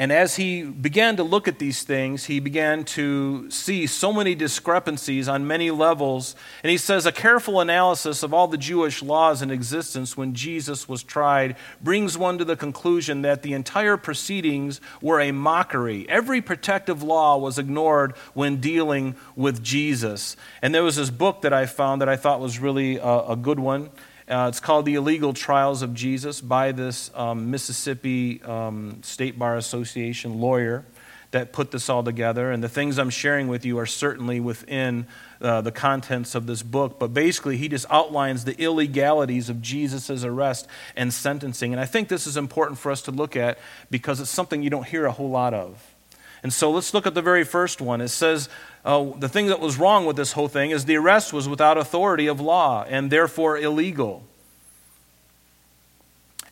And as he began to look at these things, he began to see so many discrepancies on many levels. And he says a careful analysis of all the Jewish laws in existence when Jesus was tried brings one to the conclusion that the entire proceedings were a mockery. Every protective law was ignored when dealing with Jesus. And there was this book that I found that I thought was really a, a good one. Uh, it's called The Illegal Trials of Jesus by this um, Mississippi um, State Bar Association lawyer that put this all together. And the things I'm sharing with you are certainly within uh, the contents of this book. But basically, he just outlines the illegalities of Jesus' arrest and sentencing. And I think this is important for us to look at because it's something you don't hear a whole lot of. And so let's look at the very first one. It says uh, the thing that was wrong with this whole thing is the arrest was without authority of law and therefore illegal.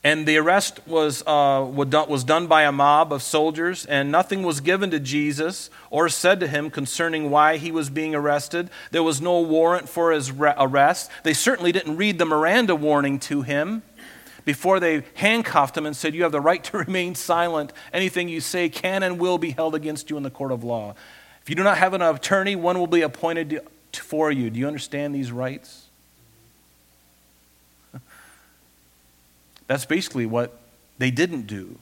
And the arrest was, uh, was done by a mob of soldiers, and nothing was given to Jesus or said to him concerning why he was being arrested. There was no warrant for his arrest. They certainly didn't read the Miranda warning to him before they handcuffed him and said, You have the right to [LAUGHS] remain silent. Anything you say can and will be held against you in the court of law. If you do not have an attorney, one will be appointed for you. Do you understand these rights? [LAUGHS] That's basically what they didn't do.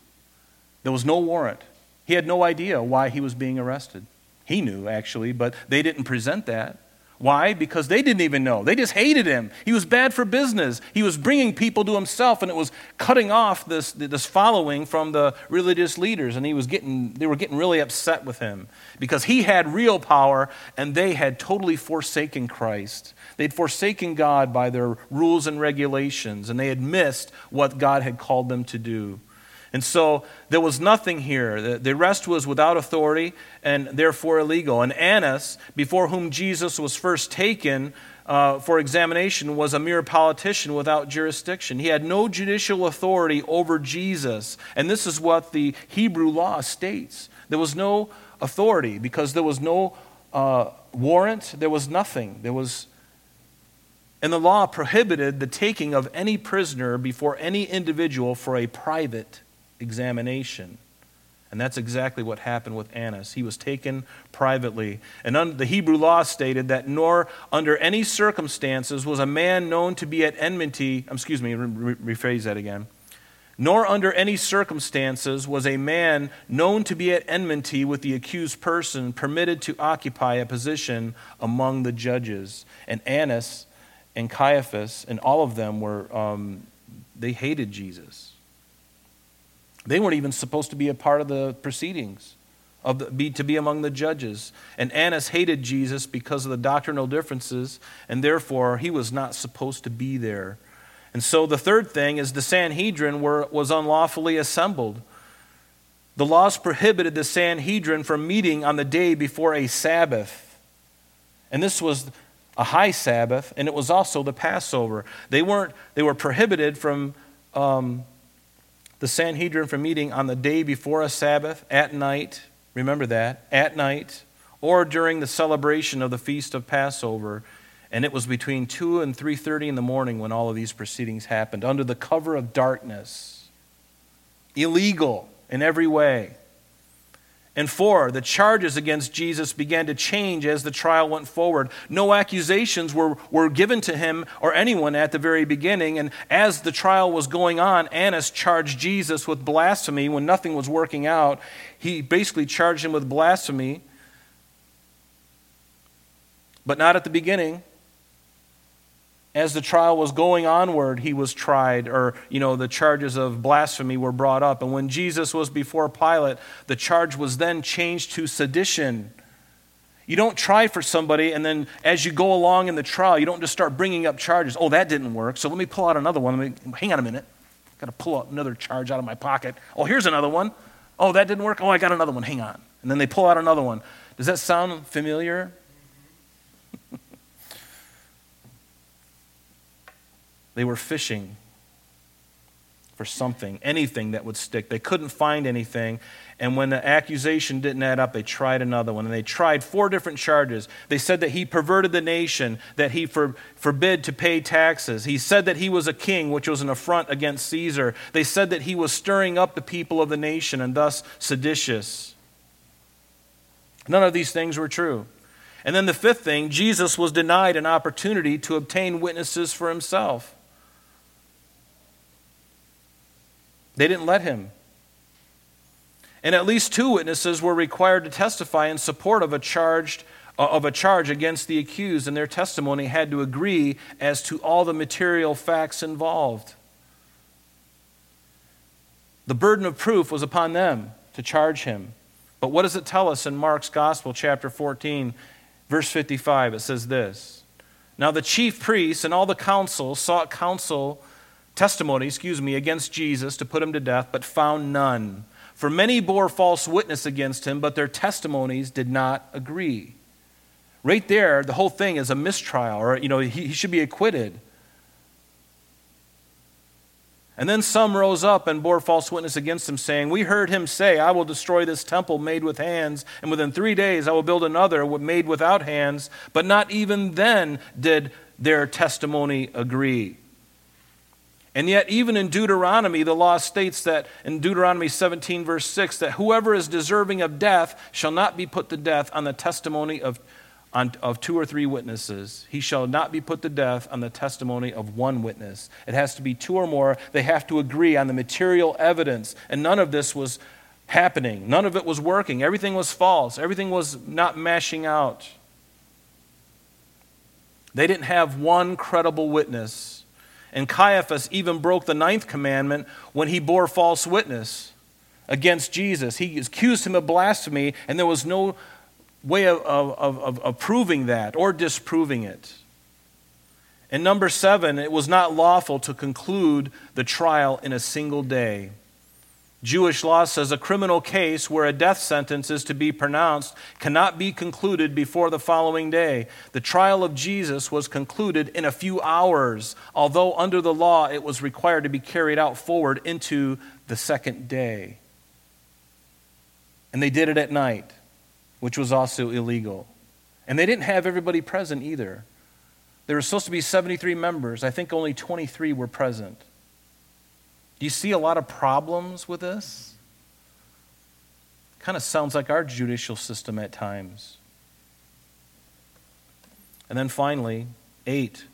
There was no warrant. He had no idea why he was being arrested. He knew, actually, but they didn't present that. Why? Because they didn't even know. They just hated him. He was bad for business. He was bringing people to himself, and it was cutting off this, this following from the religious leaders. And he was getting, they were getting really upset with him because he had real power, and they had totally forsaken Christ. They'd forsaken God by their rules and regulations, and they had missed what God had called them to do. And so there was nothing here. The, the arrest was without authority and therefore illegal. And Annas, before whom Jesus was first taken uh, for examination, was a mere politician without jurisdiction. He had no judicial authority over Jesus. And this is what the Hebrew law states there was no authority because there was no uh, warrant, there was nothing. There was and the law prohibited the taking of any prisoner before any individual for a private examination. And that's exactly what happened with Annas. He was taken privately. And the Hebrew law stated that nor under any circumstances was a man known to be at enmity, um, excuse me, re- rephrase that again. Nor under any circumstances was a man known to be at enmity with the accused person permitted to occupy a position among the judges. And Annas and Caiaphas and all of them were, um, they hated Jesus. They weren't even supposed to be a part of the proceedings, of the, be, to be among the judges. And Annas hated Jesus because of the doctrinal differences, and therefore he was not supposed to be there. And so the third thing is the Sanhedrin were, was unlawfully assembled. The laws prohibited the Sanhedrin from meeting on the day before a Sabbath. And this was a high Sabbath, and it was also the Passover. They, weren't, they were prohibited from um, the Sanhedrin from meeting on the day before a Sabbath, at night, remember that, at night, or during the celebration of the feast of Passover. And it was between 2 and 3:30 in the morning when all of these proceedings happened under the cover of darkness. Illegal in every way. And four, the charges against Jesus began to change as the trial went forward. No accusations were, were given to him or anyone at the very beginning. And as the trial was going on, Annas charged Jesus with blasphemy when nothing was working out. He basically charged him with blasphemy, but not at the beginning as the trial was going onward, he was tried, or, you know, the charges of blasphemy were brought up. And when Jesus was before Pilate, the charge was then changed to sedition. You don't try for somebody, and then as you go along in the trial, you don't just start bringing up charges. Oh, that didn't work, so let me pull out another one. Me, hang on a minute. I've got to pull out another charge out of my pocket. Oh, here's another one. Oh, that didn't work. Oh, I got another one. Hang on. And then they pull out another one. Does that sound familiar? They were fishing for something, anything that would stick. They couldn't find anything. And when the accusation didn't add up, they tried another one. And they tried four different charges. They said that he perverted the nation, that he for, forbid to pay taxes. He said that he was a king, which was an affront against Caesar. They said that he was stirring up the people of the nation and thus seditious. None of these things were true. And then the fifth thing Jesus was denied an opportunity to obtain witnesses for himself. They didn't let him. And at least two witnesses were required to testify in support of a charged uh, of a charge against the accused, and their testimony had to agree as to all the material facts involved. The burden of proof was upon them to charge him. But what does it tell us in Mark's Gospel, chapter 14, verse 55? It says this Now the chief priests and all the council sought counsel testimony, excuse me, against Jesus to put him to death, but found none. For many bore false witness against him, but their testimonies did not agree. Right there, the whole thing is a mistrial, or, you know, he, he should be acquitted. And then some rose up and bore false witness against him, saying, We heard him say, I will destroy this temple made with hands, and within three days I will build another made without hands. But not even then did their testimony agree. And yet, even in Deuteronomy, the law states that in Deuteronomy 17, verse 6, that whoever is deserving of death shall not be put to death on the testimony of, on, of two or three witnesses. He shall not be put to death on the testimony of one witness. It has to be two or more. They have to agree on the material evidence. And none of this was happening, none of it was working. Everything was false, everything was not mashing out. They didn't have one credible witness and Caiaphas even broke the ninth commandment when he bore false witness against Jesus. He accused him of blasphemy, and there was no way of, of, of, of proving that or disproving it. And number seven, it was not lawful to conclude the trial in a single day. Jewish law says a criminal case where a death sentence is to be pronounced cannot be concluded before the following day. The trial of Jesus was concluded in a few hours, although under the law it was required to be carried out forward into the second day. And they did it at night, which was also illegal. And they didn't have everybody present either. There were supposed to be 73 members. I think only 23 were present. Do you see a lot of problems with this? Kind of sounds like our judicial system at times. And then finally, eight,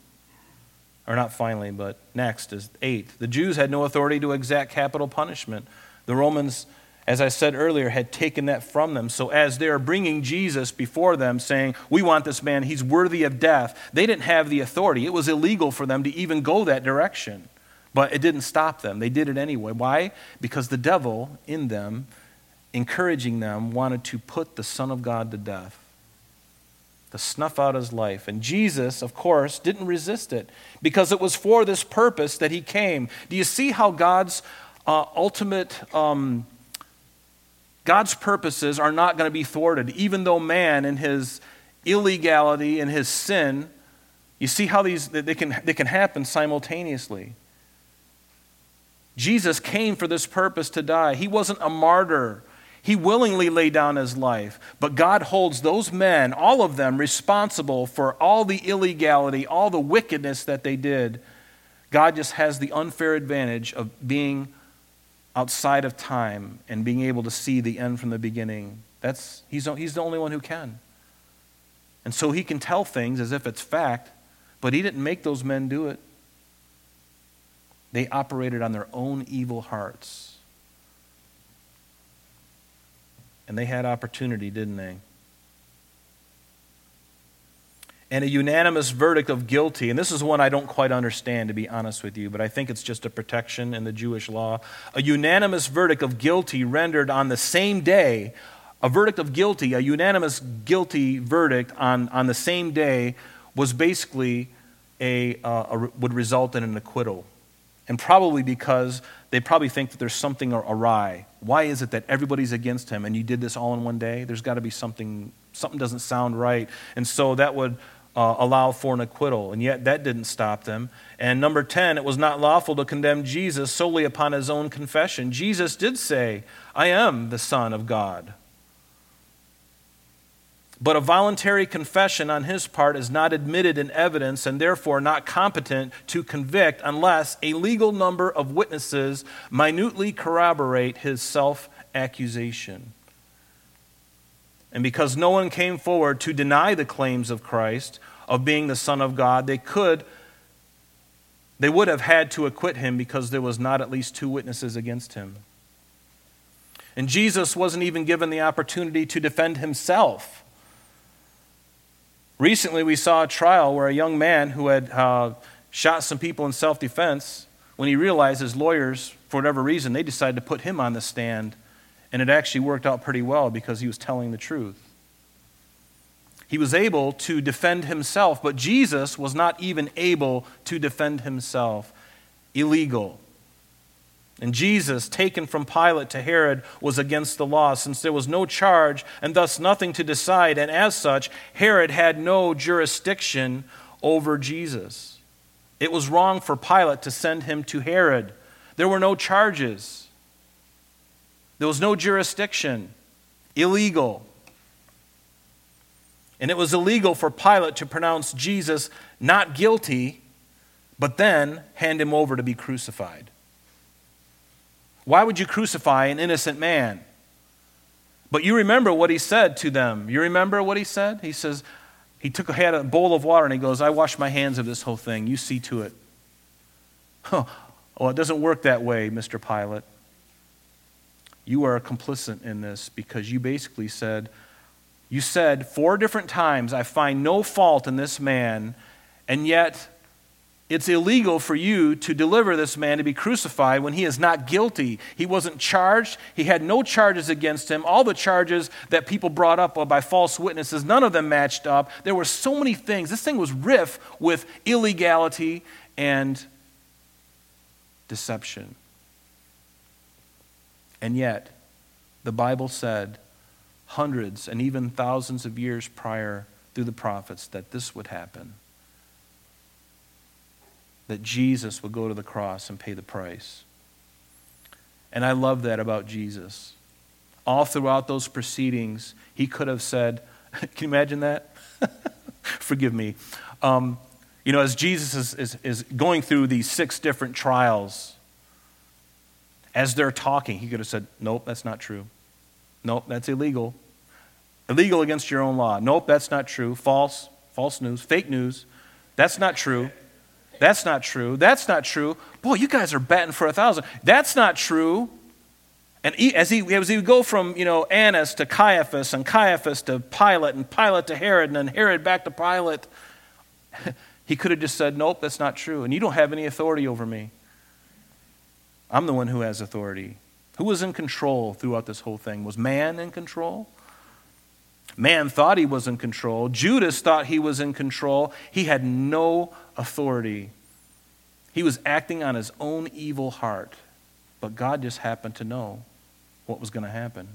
or not finally, but next is eight. The Jews had no authority to exact capital punishment. The Romans, as I said earlier, had taken that from them. So as they are bringing Jesus before them, saying, We want this man, he's worthy of death, they didn't have the authority. It was illegal for them to even go that direction. But it didn't stop them. They did it anyway. Why? Because the devil in them, encouraging them, wanted to put the Son of God to death to snuff out his life. And Jesus, of course, didn't resist it because it was for this purpose that he came. Do you see how God's uh, ultimate. Um, God's purposes are not going to be thwarted, even though man in his illegality and his sin, you see how these they can, they can happen simultaneously. Jesus came for this purpose to die. He wasn't a martyr. He willingly laid down his life. But God holds those men, all of them, responsible for all the illegality, all the wickedness that they did. God just has the unfair advantage of being outside of time and being able to see the end from the beginning. That's, he's, he's the only one who can. And so he can tell things as if it's fact, but he didn't make those men do it. They operated on their own evil hearts. And they had opportunity, didn't they? And a unanimous verdict of guilty, and this is one I don't quite understand, to be honest with you, but I think it's just a protection in the Jewish law. A unanimous verdict of guilty rendered on the same day, a verdict of guilty, a unanimous guilty verdict on, on the same day was basically a, uh, a, would result in an acquittal. And probably because they probably think that there's something awry. Why is it that everybody's against him and you did this all in one day? There's got to be something, something doesn't sound right. And so that would uh, allow for an acquittal. And yet that didn't stop them. And number 10, it was not lawful to condemn Jesus solely upon his own confession. Jesus did say, I am the Son of God. But a voluntary confession on his part is not admitted in evidence and therefore not competent to convict unless a legal number of witnesses minutely corroborate his self accusation. And because no one came forward to deny the claims of Christ of being the Son of God, they could they would have had to acquit him because there was not at least two witnesses against him. And Jesus wasn't even given the opportunity to defend himself. Recently, we saw a trial where a young man who had uh, shot some people in self defense, when he realized his lawyers, for whatever reason, they decided to put him on the stand. And it actually worked out pretty well because he was telling the truth. He was able to defend himself, but Jesus was not even able to defend himself. Illegal. And Jesus, taken from Pilate to Herod, was against the law, since there was no charge and thus nothing to decide. And as such, Herod had no jurisdiction over Jesus. It was wrong for Pilate to send him to Herod. There were no charges, there was no jurisdiction. Illegal. And it was illegal for Pilate to pronounce Jesus not guilty, but then hand him over to be crucified. Why would you crucify an innocent man? But you remember what he said to them. You remember what he said? He says, he took had a bowl of water and he goes, I wash my hands of this whole thing. You see to it. Oh, well, it doesn't work that way, Mr. Pilate. You are complicit in this because you basically said, you said four different times, I find no fault in this man, and yet it's illegal for you to deliver this man to be crucified when he is not guilty. He wasn't charged. He had no charges against him. All the charges that people brought up by false witnesses, none of them matched up. There were so many things. This thing was riff with illegality and deception. And yet, the Bible said hundreds and even thousands of years prior through the prophets that this would happen that Jesus would go to the cross and pay the price. And I love that about Jesus. All throughout those proceedings, he could have said, [LAUGHS] Can you imagine that? [LAUGHS] Forgive me. Um, you know, as Jesus is, is, is going through these six different trials, as they're talking, he could have said, Nope, that's not true. Nope, that's illegal. Illegal against your own law. Nope, that's not true. False. False news. Fake news. That's not true. That's not true. That's not true. Boy, you guys are batting for a thousand. That's not true. And he, as, he, as he would go from, you know, Annas to Caiaphas and Caiaphas to Pilate and Pilate to Herod and then Herod back to Pilate, [LAUGHS] he could have just said, nope, that's not true. And you don't have any authority over me. I'm the one who has authority. Who was in control throughout this whole thing? Was man in control? Man thought he was in control. Judas thought he was in control. He had no authority. He was acting on his own evil heart. But God just happened to know what was going to happen.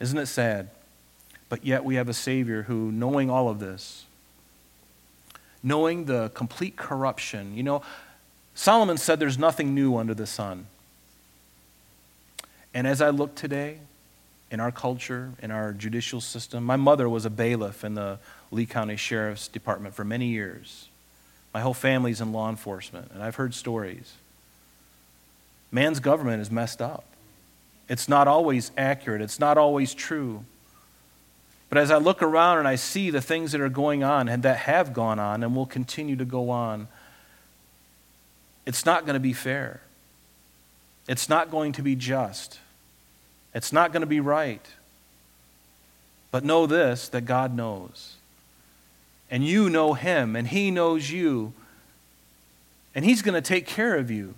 Isn't it sad? But yet we have a Savior who, knowing all of this, knowing the complete corruption, you know, Solomon said there's nothing new under the sun. And as I look today in our culture, in our judicial system, my mother was a bailiff in the Lee County Sheriff's Department for many years. My whole family's in law enforcement, and I've heard stories. Man's government is messed up. It's not always accurate, it's not always true. But as I look around and I see the things that are going on and that have gone on and will continue to go on, it's not going to be fair. It's not going to be just. It's not going to be right. But know this that God knows. And you know Him, and He knows you. And He's going to take care of you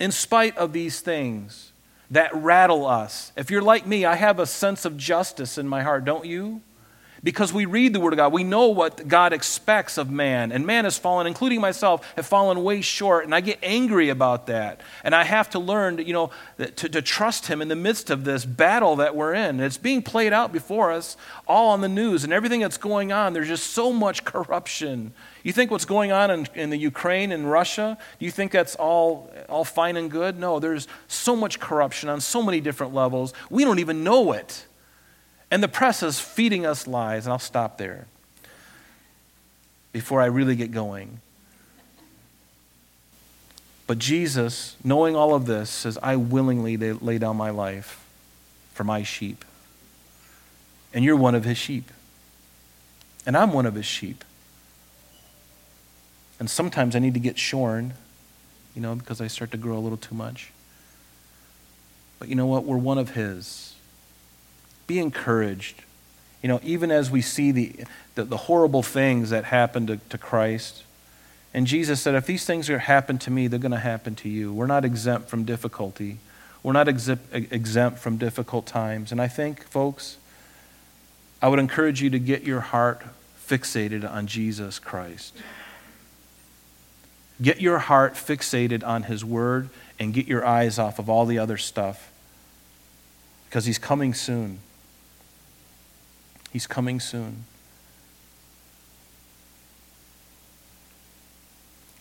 in spite of these things that rattle us. If you're like me, I have a sense of justice in my heart, don't you? Because we read the Word of God. We know what God expects of man. And man has fallen, including myself, have fallen way short. And I get angry about that. And I have to learn, you know, to, to trust Him in the midst of this battle that we're in. And it's being played out before us, all on the news and everything that's going on. There's just so much corruption. You think what's going on in, in the Ukraine and Russia, do you think that's all, all fine and good? No, there's so much corruption on so many different levels. We don't even know it. And the press is feeding us lies, and I'll stop there before I really get going. But Jesus, knowing all of this, says, I willingly lay down my life for my sheep. And you're one of his sheep. And I'm one of his sheep. And sometimes I need to get shorn, you know, because I start to grow a little too much. But you know what? We're one of his. Be encouraged. You know, even as we see the, the, the horrible things that happened to, to Christ, and Jesus said, if these things are happen to me, they're going to happen to you. We're not exempt from difficulty. We're not exempt from difficult times. And I think, folks, I would encourage you to get your heart fixated on Jesus Christ. Get your heart fixated on His Word and get your eyes off of all the other stuff because He's coming soon. He's coming soon.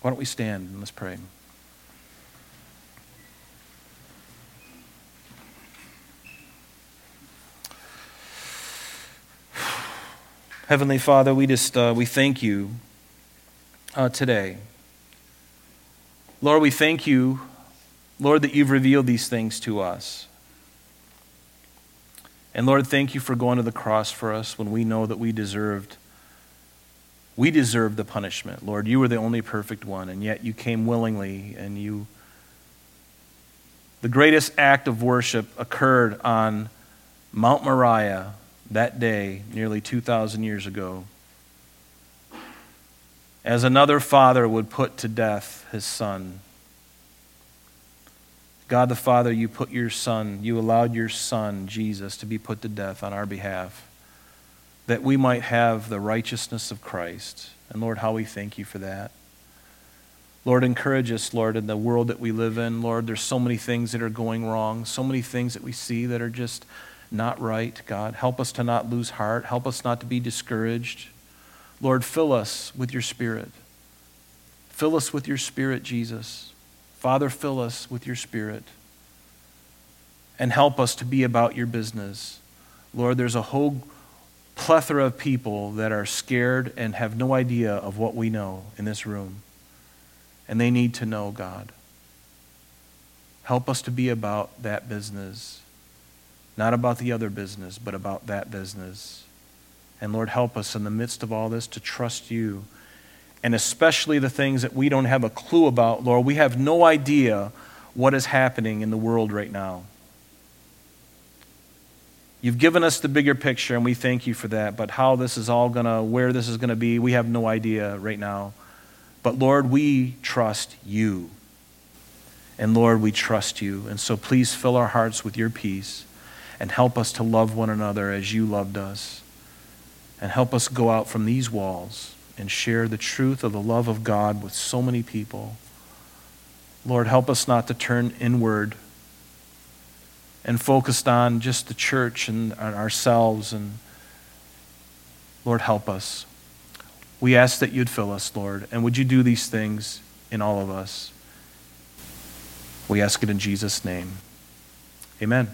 Why don't we stand and let's pray? Heavenly Father, we just uh, we thank you uh, today. Lord, we thank you, Lord, that you've revealed these things to us. And Lord, thank you for going to the cross for us when we know that we deserved we deserved the punishment. Lord, you were the only perfect one, and yet you came willingly and you the greatest act of worship occurred on Mount Moriah that day nearly 2000 years ago. As another father would put to death his son God the Father, you put your Son, you allowed your Son, Jesus, to be put to death on our behalf, that we might have the righteousness of Christ. And Lord, how we thank you for that. Lord, encourage us, Lord, in the world that we live in. Lord, there's so many things that are going wrong, so many things that we see that are just not right, God. Help us to not lose heart. Help us not to be discouraged. Lord, fill us with your Spirit. Fill us with your Spirit, Jesus. Father, fill us with your Spirit and help us to be about your business. Lord, there's a whole plethora of people that are scared and have no idea of what we know in this room. And they need to know, God. Help us to be about that business. Not about the other business, but about that business. And Lord, help us in the midst of all this to trust you. And especially the things that we don't have a clue about, Lord. We have no idea what is happening in the world right now. You've given us the bigger picture, and we thank you for that. But how this is all going to, where this is going to be, we have no idea right now. But Lord, we trust you. And Lord, we trust you. And so please fill our hearts with your peace and help us to love one another as you loved us. And help us go out from these walls and share the truth of the love of God with so many people. Lord, help us not to turn inward and focused on just the church and ourselves. And Lord, help us. We ask that you'd fill us, Lord. And would you do these things in all of us? We ask it in Jesus' name. Amen.